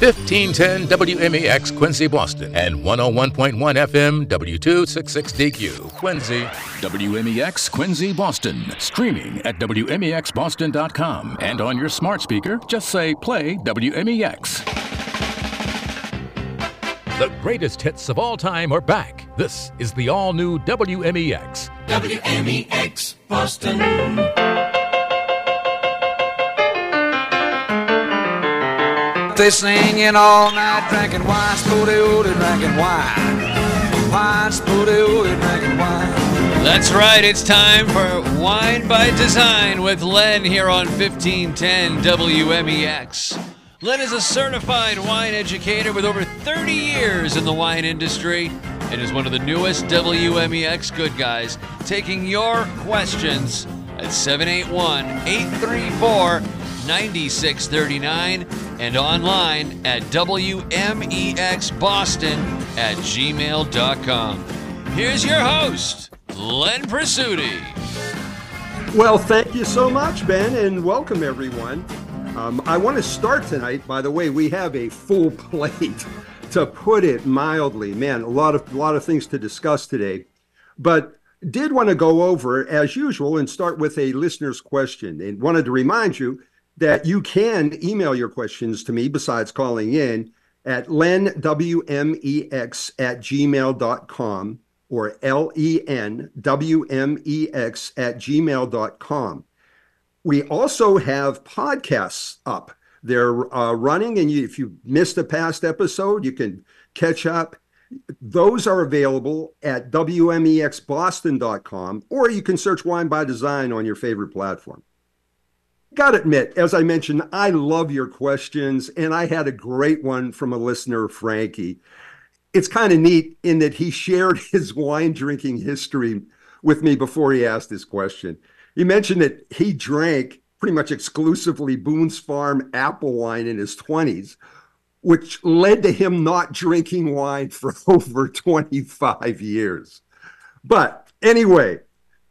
1510 WMEX Quincy, Boston, and 101.1 FM W266DQ Quincy. WMEX Quincy, Boston. Streaming at WMEXBoston.com. And on your smart speaker, just say play WMEX. The greatest hits of all time are back. This is the all new WMEX. WMEX Boston. They singing all night, drinking wine, spooty ooty, drinking wine. Wine, spooty ooty, drinking wine. That's right, it's time for Wine by Design with Len here on 1510 WMEX. Len is a certified wine educator with over 30 years in the wine industry and is one of the newest WMEX good guys, taking your questions at 781 834 9639 and online at WMEXBoston at gmail.com. Here's your host, Len Prasuti. Well, thank you so much, Ben, and welcome everyone. Um, I want to start tonight. By the way, we have a full plate, to put it mildly. Man, a lot of a lot of things to discuss today, but did want to go over as usual and start with a listener's question, and wanted to remind you that you can email your questions to me besides calling in at lenwmex at gmail.com or L-E-N-W-M-E-X at gmail.com. We also have podcasts up. They're uh, running, and you, if you missed a past episode, you can catch up. Those are available at WMEXBoston.com, or you can search Wine by Design on your favorite platform got to admit, as I mentioned, I love your questions, and I had a great one from a listener, Frankie. It's kind of neat in that he shared his wine drinking history with me before he asked his question. He mentioned that he drank pretty much exclusively Boone's Farm apple wine in his 20s, which led to him not drinking wine for over 25 years. But anyway,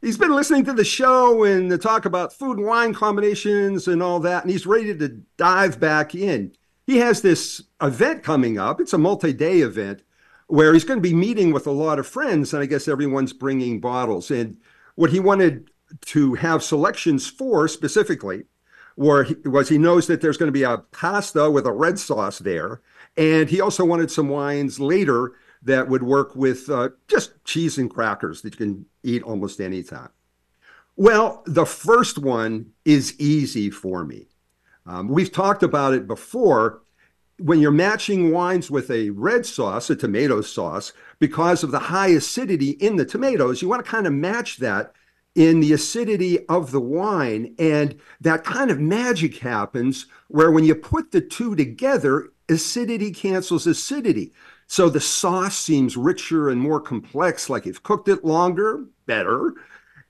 he's been listening to the show and the talk about food and wine combinations and all that, and he's ready to dive back in. He has this event coming up. It's a multi day event where he's going to be meeting with a lot of friends, and I guess everyone's bringing bottles. And what he wanted to have selections for specifically was he knows that there's going to be a pasta with a red sauce there. And he also wanted some wines later that would work with uh, just cheese and crackers that you can eat almost any time. Well, the first one is easy for me. Um, we've talked about it before. When you're matching wines with a red sauce, a tomato sauce, because of the high acidity in the tomatoes, you want to kind of match that in the acidity of the wine. And that kind of magic happens where when you put the two together, acidity cancels acidity. So the sauce seems richer and more complex, like you've cooked it longer, better.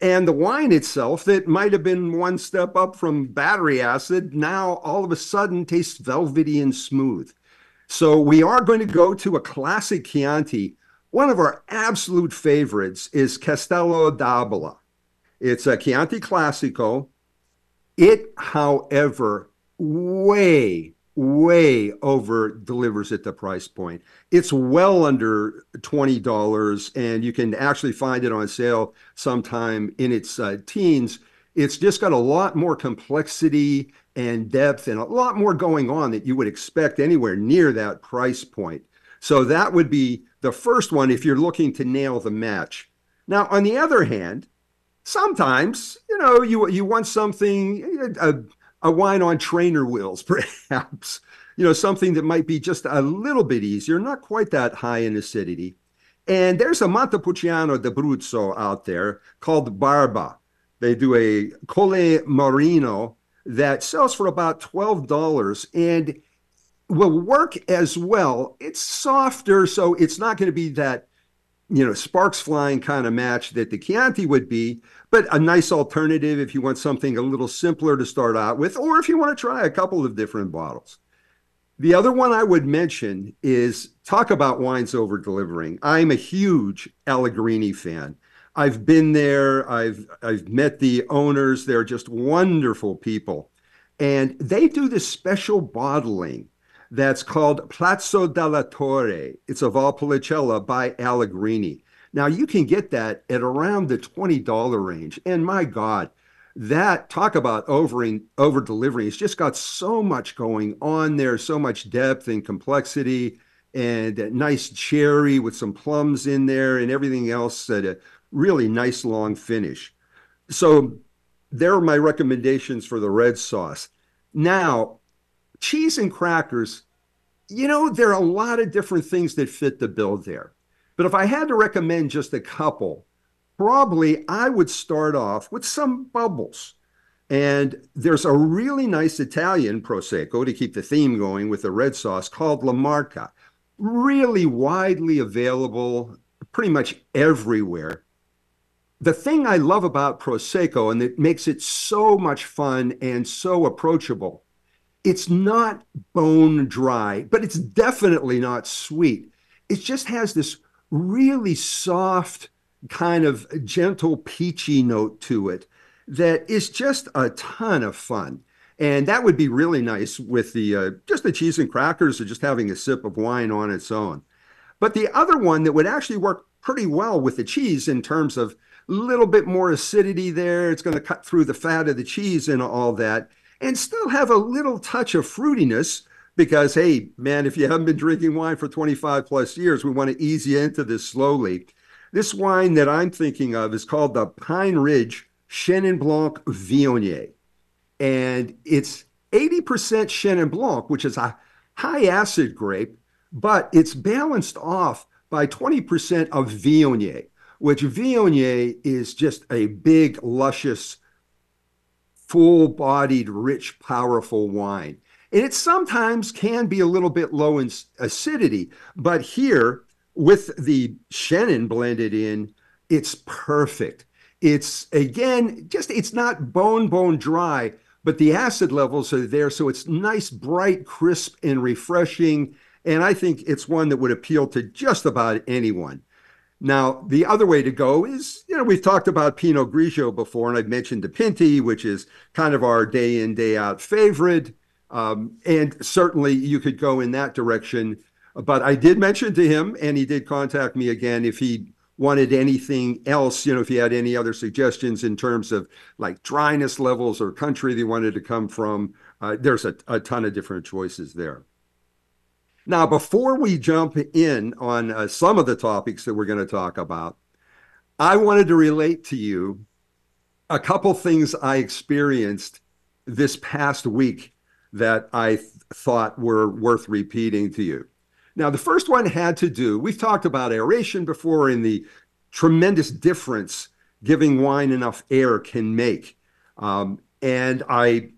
And the wine itself, that might have been one step up from battery acid, now all of a sudden tastes velvety and smooth. So we are going to go to a classic Chianti. One of our absolute favorites is Castello d'Albola. It's a Chianti Classico. It, however, way, way over delivers at the price point. It's well under $20 and you can actually find it on sale sometime in its uh, teens. It's just got a lot more complexity and depth and a lot more going on that you would expect anywhere near that price point. So that would be the first one if you're looking to nail the match. Now, on the other hand, sometimes, you know, you you want something a, a wine on trainer wheels, perhaps. You know, something that might be just a little bit easier, not quite that high in acidity. And there's a Montepulciano d'Abruzzo out there called Barba. They do a Colle Morino that sells for about $12 and will work as well. It's softer, so it's not going to be that you know, sparks flying kind of match that the Chianti would be, but a nice alternative if you want something a little simpler to start out with, or if you want to try a couple of different bottles. The other one I would mention is talk about wines over delivering. I'm a huge Allegrini fan. I've been there. I've I've met the owners. They're just wonderful people, and they do this special bottling that's called Palazzo della Torre. It's a Valpolicella by Allegrini. Now you can get that at around the $20 range. And my God, that talk about over over delivery. It's just got so much going on there, so much depth and complexity, and nice cherry with some plums in there, and everything else at a really nice long finish. So there are my recommendations for the red sauce. Now, cheese and crackers, you know, there are a lot of different things that fit the bill there. But if I had to recommend just a couple, probably I would start off with some bubbles. And there's a really nice Italian Prosecco to keep the theme going with the red sauce called La Marca. Really widely available pretty much everywhere. The thing I love about Prosecco and that makes it so much fun and so approachable, it's not bone dry, but it's definitely not sweet. It just has this really soft, kind of gentle, peachy note to it that is just a ton of fun. And that would be really nice with the uh, just the cheese and crackers or just having a sip of wine on its own. But the other one that would actually work pretty well with the cheese in terms of a little bit more acidity there, it's going to cut through the fat of the cheese and all that, and still have a little touch of fruitiness because hey man if you haven't been drinking wine for 25 plus years we want to ease you into this slowly. This wine that i'm thinking of is called the pine ridge chenin blanc viognier. And it's 80% chenin blanc which is a high acid grape but it's balanced off by 20% of viognier which viognier is just a big luscious full-bodied rich powerful wine and it sometimes can be a little bit low in acidity, but here with the Chenin blended in, it's perfect. It's again, just it's not bone bone dry, but the acid levels are there. So it's nice, bright, crisp, and refreshing. And I think it's one that would appeal to just about anyone. Now, the other way to go is, you know, we've talked about Pinot Grigio before, and I've mentioned the Pinti, which is kind of our day in, day out favorite. Um, and certainly you could go in that direction. But I did mention to him, and he did contact me again if he wanted anything else, you know, if he had any other suggestions in terms of like dryness levels or country they wanted to come from. Uh, there's a, ton of different choices there. Now, before we jump in on uh, some of the topics that we're going to talk about, I wanted to relate to you a couple things I experienced this past week that I th- thought were worth repeating to you. Now, the first one had to do, we've talked about aeration before and the tremendous difference giving wine enough air can make. Um, and I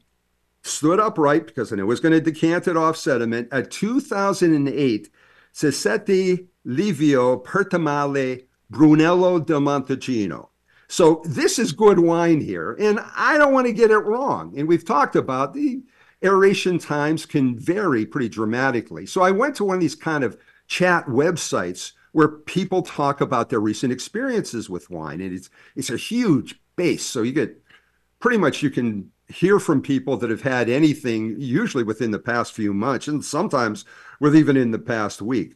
stood upright because I knew I was going to decant it off sediment. At 2008, Sassetti Livio Pertimali Brunello del Montalcino. So this is good wine here, and I don't want to get it wrong. And we've talked about the aeration times can vary pretty dramatically. So I went to one of these kind of chat websites where people talk about their recent experiences with wine, and it's it's a huge base. So you get pretty much you can hear from people that have had anything usually within the past few months and sometimes with even in the past week.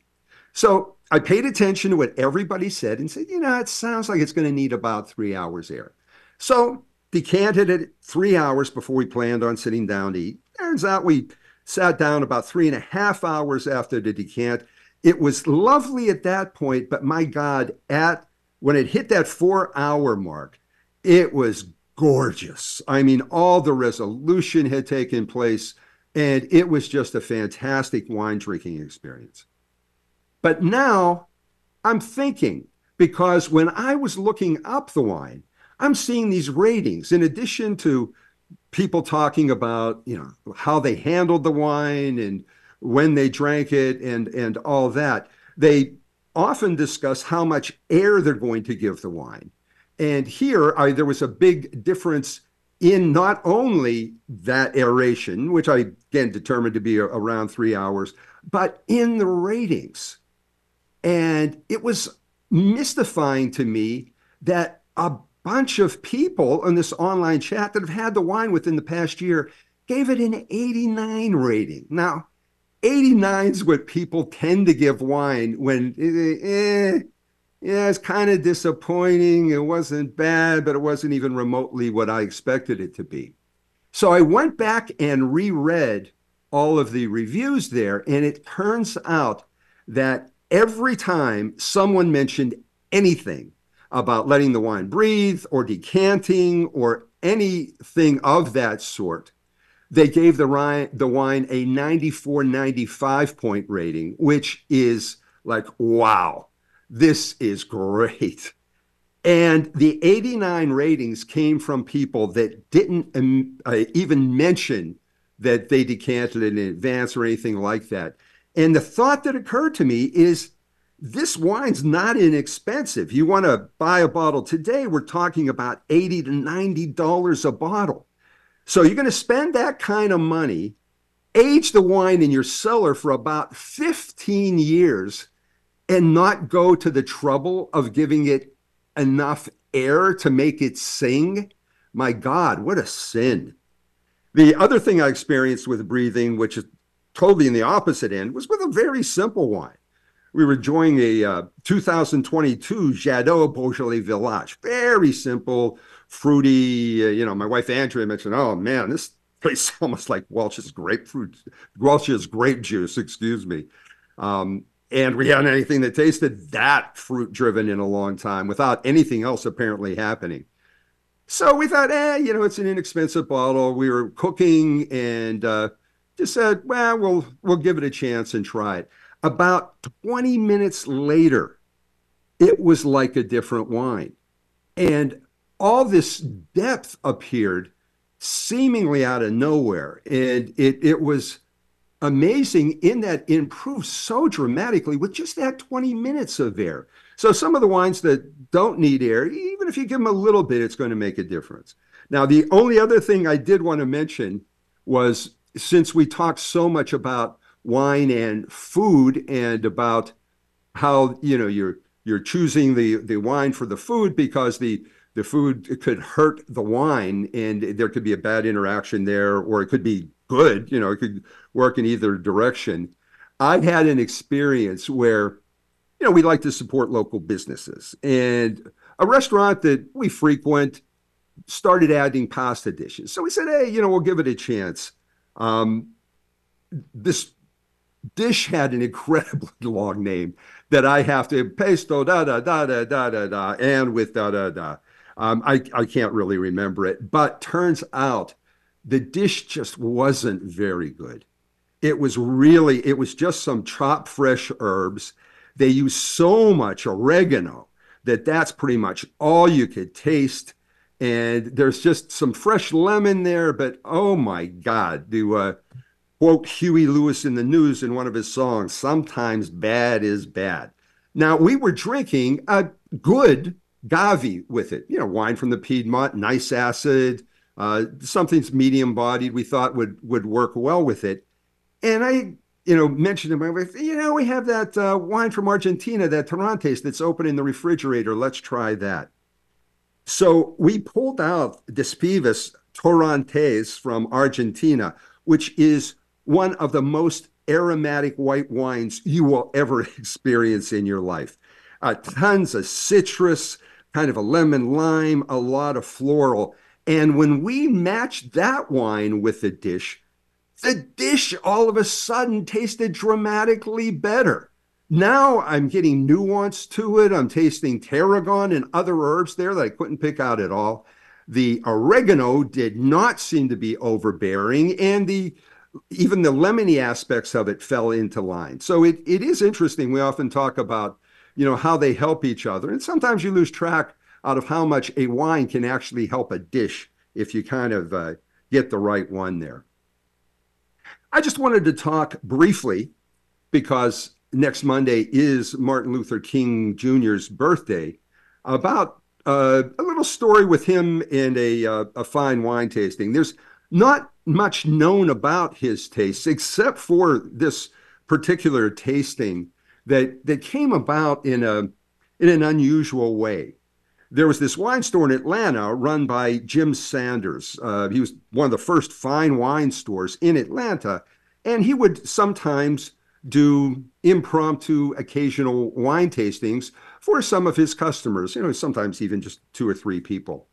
So I paid attention to what everybody said and said, you know, it sounds like it's going to need about three hours air. So decanted it three hours before we planned on sitting down to eat. Turns out we sat down about three and a half hours after the decant. It was lovely at that point, but my God, at when it hit that four hour mark, it was gorgeous. I mean, all the resolution had taken place, and it was just a fantastic wine drinking experience. But now I'm thinking, because when I was looking up the wine, I'm seeing these ratings in addition to people talking about you know how they handled the wine and when they drank it and and all that. They often discuss how much air they're going to give the wine. And here I, there was a big difference in not only that aeration which i again determined to be around three hours but in the ratings. And it was mystifying to me that a bunch of people in this online chat that have had the wine within the past year gave it an 89 rating. Now, 89 is what people tend to give wine when, eh, eh, yeah, it's kind of disappointing. It wasn't bad, but it wasn't even remotely what I expected it to be. So I went back and reread all of the reviews there, and it turns out that every time someone mentioned anything about letting the wine breathe or decanting or anything of that sort, they gave the wine, the wine a 94 95 point rating, which is like, wow, this is great. And the 89 ratings came from people that didn't uh, even mention that they decanted it in advance or anything like that. And the thought that occurred to me is this wine's not inexpensive. You want to buy a bottle today, we're talking about 80 to 90 dollars a bottle. So you're going to spend that kind of money, age the wine in your cellar for about 15 years and not go to the trouble of giving it enough air to make it sing. My God, what a sin. The other thing I experienced with breathing, which is totally in the opposite end, was with a very simple wine. We were enjoying a uh, 2022 Jadot Beaujolais Village. Very simple, fruity. Uh, you know, my wife Andrea mentioned, oh man, this tastes almost like Welch's grapefruit, Welch's grape juice, excuse me. Um, and we hadn't anything that tasted that fruit driven in a long time without anything else apparently happening. So we thought, eh, you know, it's an inexpensive bottle. We were cooking and uh, just said, well, we'll we'll give it a chance and try it. About 20 minutes later, it was like a different wine. And all this depth appeared seemingly out of nowhere. And it it was amazing in that improved so dramatically with just that 20 minutes of air. So some of the wines that don't need air, even if you give them a little bit, it's going to make a difference. Now, the only other thing I did want to mention was since we talked so much about wine and food and about how, you know, you're you're choosing the the wine for the food because the the food could hurt the wine and there could be a bad interaction there or it could be good, you know, it could work in either direction. I had an experience where, you know, we like to support local businesses. And a restaurant that we frequent started adding pasta dishes. So we said, hey, you know, we'll give it a chance. Um, this dish had an incredibly long name that I have to pesto da da da da da da da and with da da da. Um, I I can't really remember it, but turns out the dish just wasn't very good. It was really, it was just some chopped fresh herbs. They used so much oregano that that's pretty much all you could taste. And there's just some fresh lemon there, but oh my God, to uh, quote Huey Lewis and the News in one of his songs, sometimes bad is bad. Now, we were drinking a good Gavi with it, you know, wine from the Piedmont, nice acid, uh, something's medium bodied we thought would would work well with it. And I, you know, mentioned to my wife, you know, we have that uh, wine from Argentina, that Torrontés that's open in the refrigerator. Let's try that. So we pulled out Despivas Torrontés from Argentina, which is one of the most aromatic white wines you will ever experience in your life. Uh, tons of citrus, kind of a lemon lime, a lot of floral. And when we matched that wine with the dish, the dish all of a sudden tasted dramatically better. Now I'm getting nuance to it. I'm tasting tarragon and other herbs there that I couldn't pick out at all. The oregano did not seem to be overbearing, and the even the lemony aspects of it fell into line. So it, it is interesting. We often talk about, you know, how they help each other. And sometimes you lose track out of how much a wine can actually help a dish if you kind of uh, get the right one there. I just wanted to talk briefly because next Monday is Martin Luther King Jr.'s birthday about uh, a little story with him and a, uh, a fine wine tasting. There's not much known about his tastes except for this particular tasting that that came about in a in an unusual way there was this wine store in Atlanta run by Jim Sanders. Uh, he was one of the first fine wine stores in Atlanta. And he would sometimes do impromptu occasional wine tastings for some of his customers, you know, sometimes even just two or three people.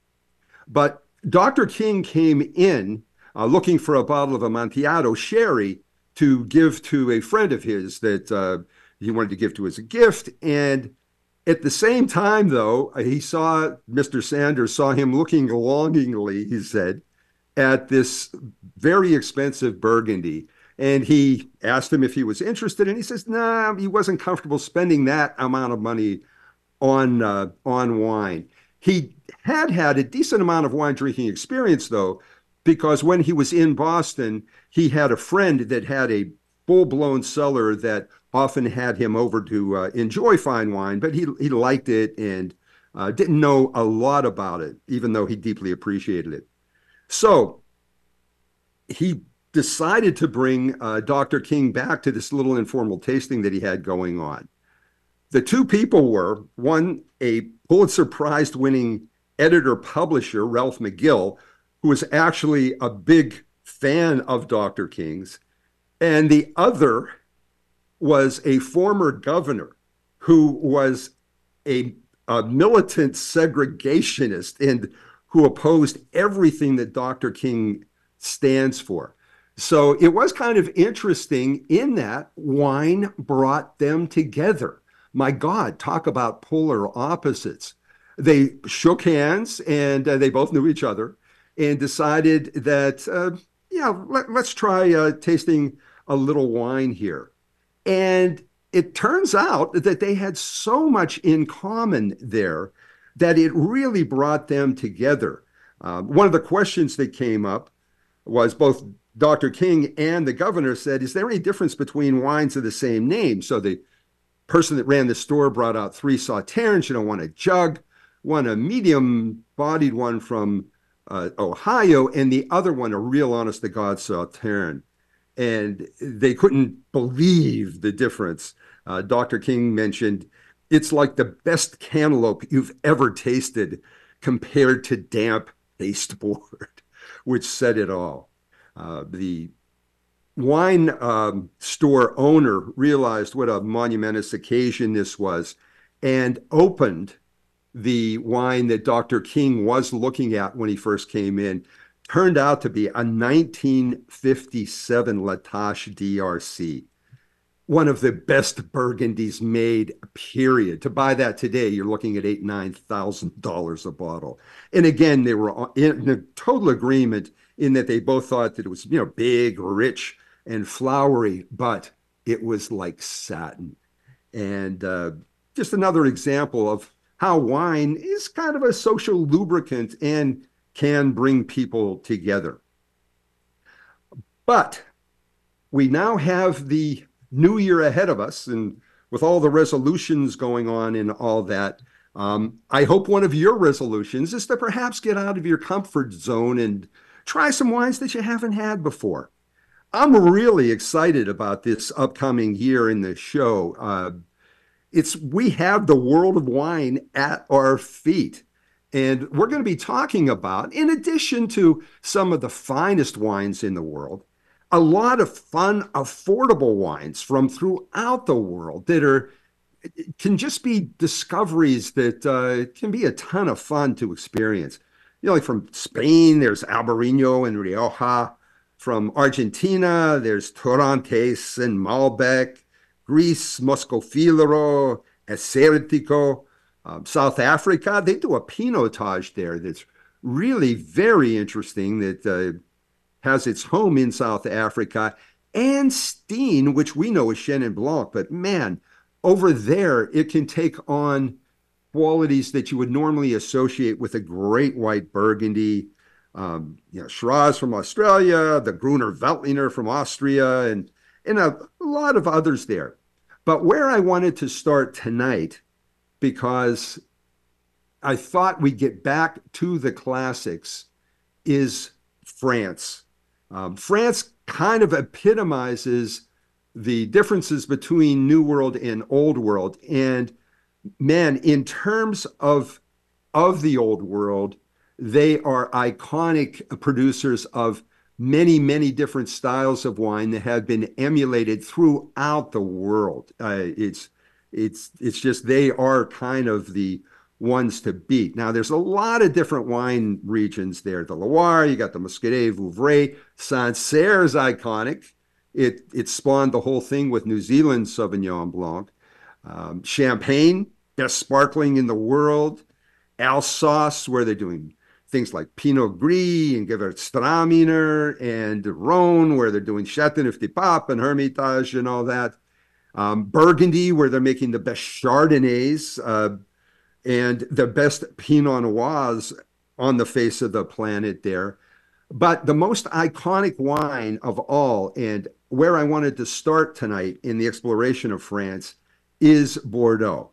But Dr. King came in uh, looking for a bottle of Amontillado sherry to give to a friend of his that uh, he wanted to give to as a gift. And at the same time, though, he saw Mr. Sanders saw him looking longingly, he said, at this very expensive Burgundy. And he asked him if he was interested, and he says, "Nah, he wasn't comfortable spending that amount of money on uh, on wine." He had had a decent amount of wine drinking experience, though, because when he was in Boston, he had a friend that had a full blown cellar that often had him over to uh, enjoy fine wine, but he he liked it and uh, didn't know a lot about it, even though he deeply appreciated it. So he decided to bring uh, Dr. King back to this little informal tasting that he had going on. The two people were one, a Pulitzer Prize winning editor publisher, Ralph McGill, who was actually a big fan of Dr. King's, and the other was a former governor who was a, a militant segregationist and who opposed everything that Dr. King stands for. So it was kind of interesting in that wine brought them together. My God, talk about polar opposites. They shook hands and uh, they both knew each other and decided that, uh, yeah, let, us try uh, tasting a little wine here. And it turns out that they had so much in common there that it really brought them together. Uh, one of the questions that came up was both Dr. King and the governor said, Is there any difference between wines of the same name? So the person that ran the store brought out three sauternes, you know, one a jug, one a medium bodied one from uh, Ohio, and the other one a real honest to God sauterne. And they couldn't believe the difference. Uh, Dr. King mentioned it's like the best cantaloupe you've ever tasted compared to damp pasteboard, which said it all. Uh, the wine um, store owner realized what a monumentous occasion this was and opened the wine that Dr. King was looking at when he first came in. Turned out to be a 1957 La Tâche DRC, one of the best Burgundies made, period. To buy that today, you're looking at eight, nine thousand dollars a bottle. And again, they were in a total agreement in that they both thought that it was, you know, big, rich, and flowery, but it was like satin. And uh, just another example of how wine is kind of a social lubricant and can bring people together. But we now have the new year ahead of us, and with all the resolutions going on and all that, um, I hope one of your resolutions is to perhaps get out of your comfort zone and try some wines that you haven't had before. I'm really excited about this upcoming year in the show. Uh, it's we have the world of wine at our feet. And we're going to be talking about, in addition to some of the finest wines in the world, a lot of fun, affordable wines from throughout the world that are can just be discoveries that uh, can be a ton of fun to experience you know, like from Spain, there's Albarino and Rioja. From Argentina, there's Torrontés and Malbec. Greece, Moscofilero, Assyrtiko. Um, South Africa, they do a Pinotage there that's really very interesting that uh, has its home in South Africa. And Steen, which we know is Chenin Blanc, but man, over there, it can take on qualities that you would normally associate with a great white Burgundy. Um, you know, Shiraz from Australia, the Gruner Veltliner from Austria, and and a lot of others there. But where I wanted to start tonight, because I thought we'd get back to the classics, is France. Um, France kind of epitomizes the differences between New World and Old World. And man, in terms of of the old world, they are iconic producers of many, many different styles of wine that have been emulated throughout the world. Uh, it's it's it's just they are kind of the ones to beat. Now, there's a lot of different wine regions there. The Loire, you got the Muscadet, Vouvray, Sancerre is iconic. It it spawned the whole thing with New Zealand Sauvignon Blanc. Um, Champagne, best sparkling in the world. Alsace, where they're doing things like Pinot Gris and Gewürztraminer and Rhone, where they're doing Chateauneuf du Pape and Hermitage and all that. Um, Burgundy, where they're making the best Chardonnays uh, and the best Pinot Noirs on the face of the planet there. But the most iconic wine of all, and where I wanted to start tonight in the exploration of France, is Bordeaux.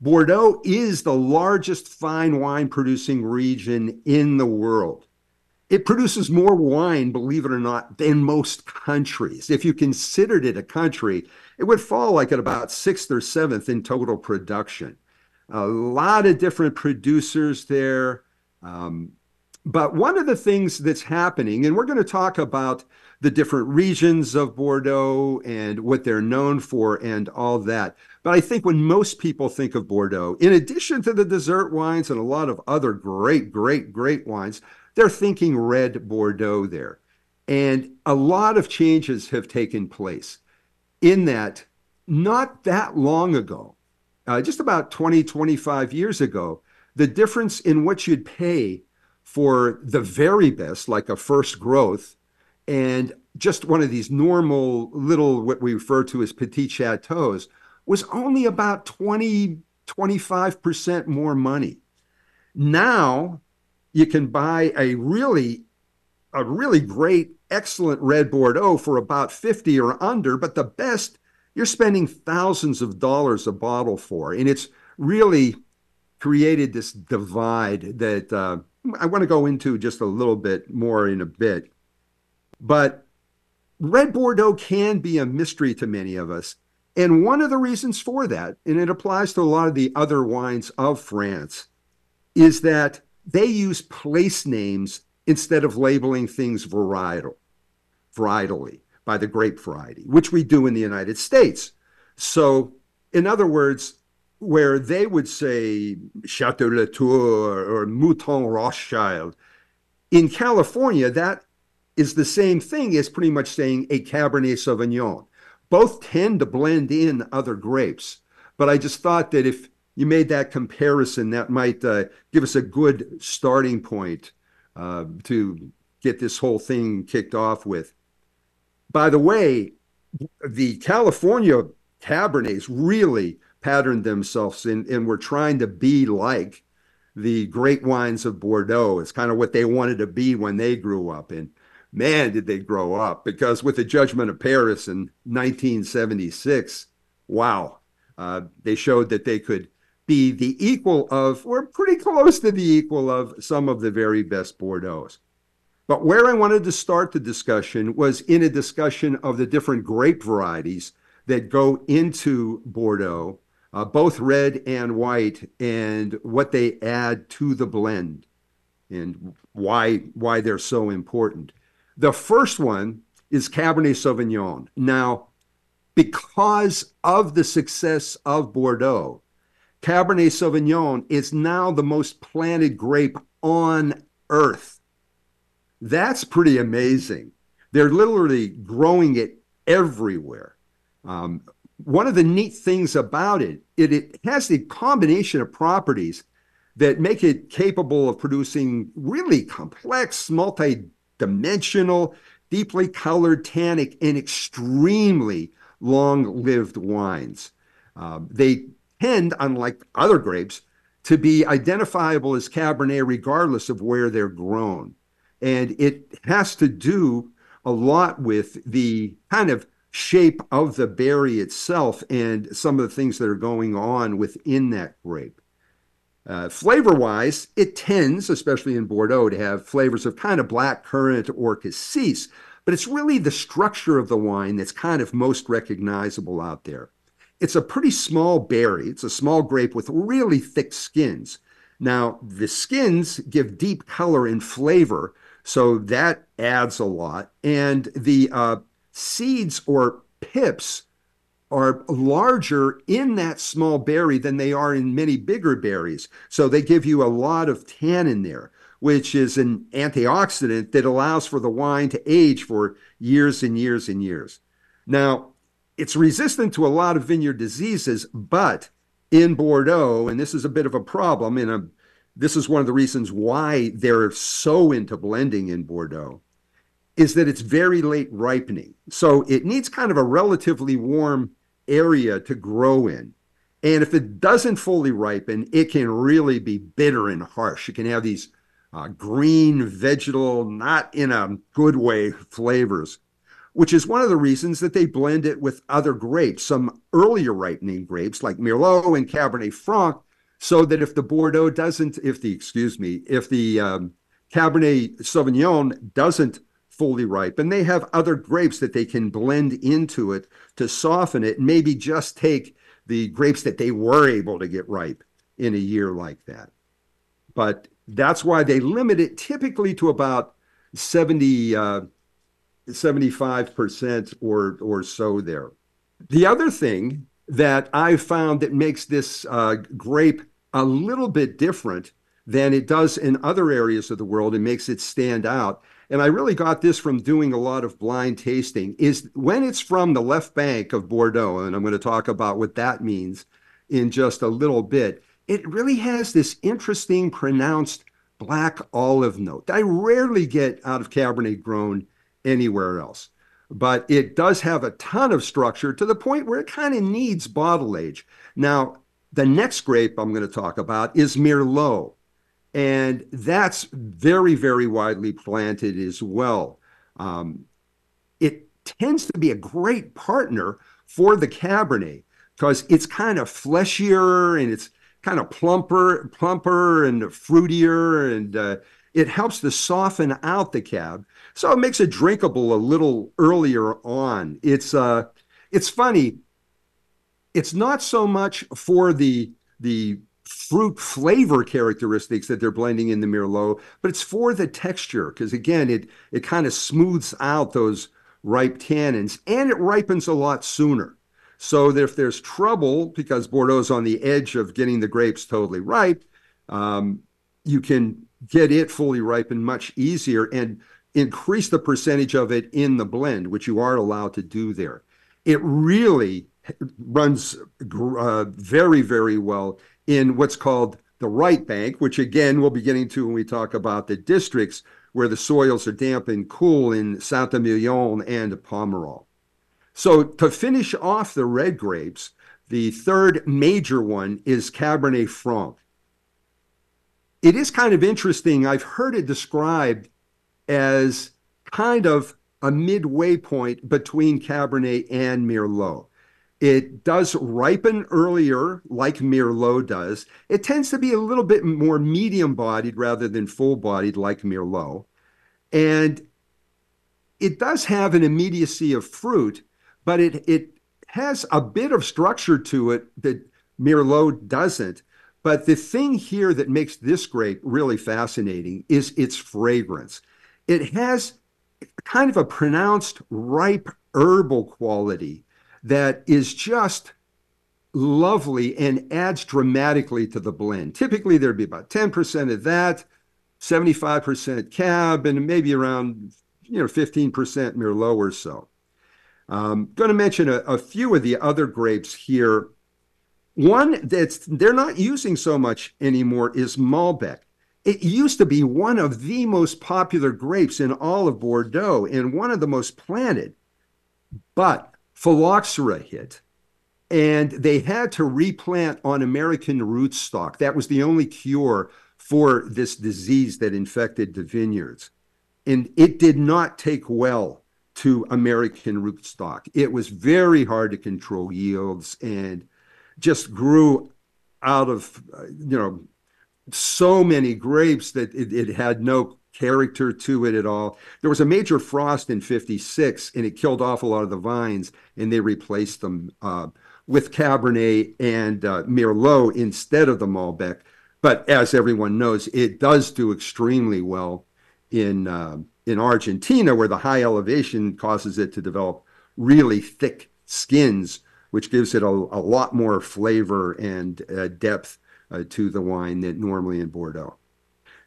Bordeaux is the largest fine wine producing region in the world. It produces more wine, believe it or not, than most countries. If you considered it a country, it would fall like at about sixth or seventh in total production. A lot of different producers there. Um, but one of the things that's happening, and we're going to talk about the different regions of Bordeaux and what they're known for and all that. But I think when most people think of Bordeaux, in addition to the dessert wines and a lot of other great, great, great wines, they're thinking red Bordeaux there. And a lot of changes have taken place in that not that long ago, uh, just about 20, 25 years ago, the difference in what you'd pay for the very best, like a first growth, and just one of these normal little, what we refer to as petit chateaus, was only about 20, 25% more money. Now you can buy a really, a really great, excellent red Bordeaux for about 50 or under, but the best you're spending thousands of dollars a bottle for. And it's really created this divide that uh, I want to go into just a little bit more in a bit. But red Bordeaux can be a mystery to many of us. And one of the reasons for that, and it applies to a lot of the other wines of France, is that they use place names instead of labeling things varietal, varietally by the grape variety, which we do in the United States. So, in other words, where they would say Chateau Latour or Mouton Rothschild, in California, that is the same thing as pretty much saying a Cabernet Sauvignon. Both tend to blend in other grapes, but I just thought that if you made that comparison, that might uh, give us a good starting point uh, to get this whole thing kicked off with. By the way, the California Cabernets really patterned themselves in, and were trying to be like the great wines of Bordeaux. It's kind of what they wanted to be when they grew up. And man, did they grow up because with the Judgment of Paris in 1976, wow, uh, they showed that they could be the equal of, or pretty close to the equal of, some of the very best Bordeaux's. But where I wanted to start the discussion was in a discussion of the different grape varieties that go into Bordeaux, uh, both red and white, and what they add to the blend and why why they're so important. The first one is Cabernet Sauvignon. Now, because of the success of Bordeaux, Cabernet Sauvignon is now the most planted grape on earth. That's pretty amazing. They're literally growing it everywhere. Um, one of the neat things about it, it, it has the combination of properties that make it capable of producing really complex, multi-dimensional, deeply colored, tannic, and extremely long-lived wines. Um, they tend, unlike other grapes, to be identifiable as Cabernet regardless of where they're grown. And it has to do a lot with the kind of shape of the berry itself and some of the things that are going on within that grape. Uh, flavor wise, it tends, especially in Bordeaux, to have flavors of kind of black currant or cassis, but it's really the structure of the wine that's kind of most recognizable out there. It's a pretty small berry. It's a small grape with really thick skins. Now, the skins give deep color and flavor, So that adds a lot. And the uh, seeds or pips are larger in that small berry than they are in many bigger berries. So they give you a lot of tannin there, which is an antioxidant that allows for the wine to age for years and years and years. Now, it's resistant to a lot of vineyard diseases, but in Bordeaux, and this is a bit of a problem, and a, this is one of the reasons why they're so into blending in Bordeaux, is that it's very late ripening. So it needs kind of a relatively warm area to grow in. And if it doesn't fully ripen, it can really be bitter and harsh. It can have these uh, green, vegetal, not in a good way flavors, which is one of the reasons that they blend it with other grapes, some earlier ripening grapes like Merlot and Cabernet Franc, so that if the Bordeaux doesn't, if the, excuse me, if the um, Cabernet Sauvignon doesn't fully ripe. And they have other grapes that they can blend into it to soften it, and maybe just take the grapes that they were able to get ripe in a year like that. But that's why they limit it typically to about 70, uh, 75% or, or so there. The other thing that I've found that makes this uh, grape a little bit different than it does in other areas of the world and makes it stand out. And I really got this from doing a lot of blind tasting is when it's from the left bank of Bordeaux, and I'm going to talk about what that means in just a little bit. It really has this interesting pronounced black olive note that I rarely get out of Cabernet grown anywhere else. But it does have a ton of structure to the point where it kind of needs bottle age. Now, the next grape I'm going to talk about is Merlot. And that's very, very widely planted as well. Um, it tends to be a great partner for the Cabernet because it's kind of fleshier and it's kind of plumper, plumper and fruitier, and uh, it helps to soften out the cab. So it makes it drinkable a little earlier on. It's uh, it's funny. It's not so much for the the fruit flavor characteristics that they're blending in the Merlot, but it's for the texture because again, it it kind of smooths out those ripe tannins and it ripens a lot sooner. So if there's trouble because Bordeaux's on the edge of getting the grapes totally ripe, um, you can get it fully ripened much easier and increase the percentage of it in the blend, which you are allowed to do there. It really runs uh, very, very well in what's called the right bank, which again we'll be getting to when we talk about the districts where the soils are damp and cool in Saint-Emilion and Pomerol. So to finish off the red grapes, the third major one is Cabernet Franc. It is kind of interesting. I've heard it described as kind of a midway point between Cabernet and Merlot. It does ripen earlier, like Merlot does. It tends to be a little bit more medium bodied rather than full bodied, like Merlot. And it does have an immediacy of fruit, but it, it has a bit of structure to it that Merlot doesn't. But the thing here that makes this grape really fascinating is its fragrance. It has kind of a pronounced ripe herbal quality that is just lovely and adds dramatically to the blend. Typically, there'd be about 10% of that, 75% cab, and maybe around you know 15% Merlot or so. Um, going to mention a, a few of the other grapes here. One that's they're not using so much anymore is Malbec. It used to be one of the most popular grapes in all of Bordeaux and one of the most planted. But phylloxera hit, and they had to replant on American rootstock. That was the only cure for this disease that infected the vineyards. And it did not take well to American rootstock. It was very hard to control yields and just grew out of, uh, you know, so many grapes that it, it had no character to it at all. There was a major frost in 56 and it killed off a lot of the vines and they replaced them uh, with Cabernet and uh, Merlot instead of the Malbec. But as everyone knows, it does do extremely well in uh, in Argentina, where the high elevation causes it to develop really thick skins, which gives it a, a lot more flavor and uh, depth uh, to the wine than normally in Bordeaux.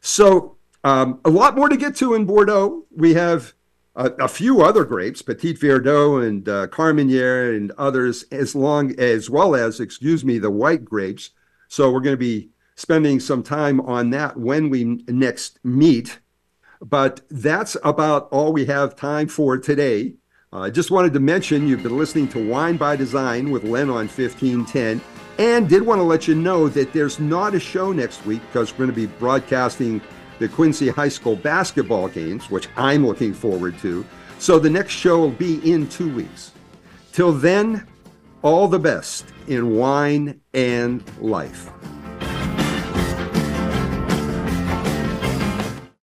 So um, a lot more to get to in Bordeaux. We have a, a few other grapes, Petit Verdot and uh, Carmenere and others, as long as well as, excuse me, the white grapes. So we're going to be spending some time on that when we next meet. But that's about all we have time for today. Uh, I just wanted to mention you've been listening to Wine by Design with Len on 1510. And did want to let you know that there's not a show next week because we're going to be broadcasting the Quincy High School basketball games, which I'm looking forward to. So the next show will be in two weeks. Till then, all the best in wine and life.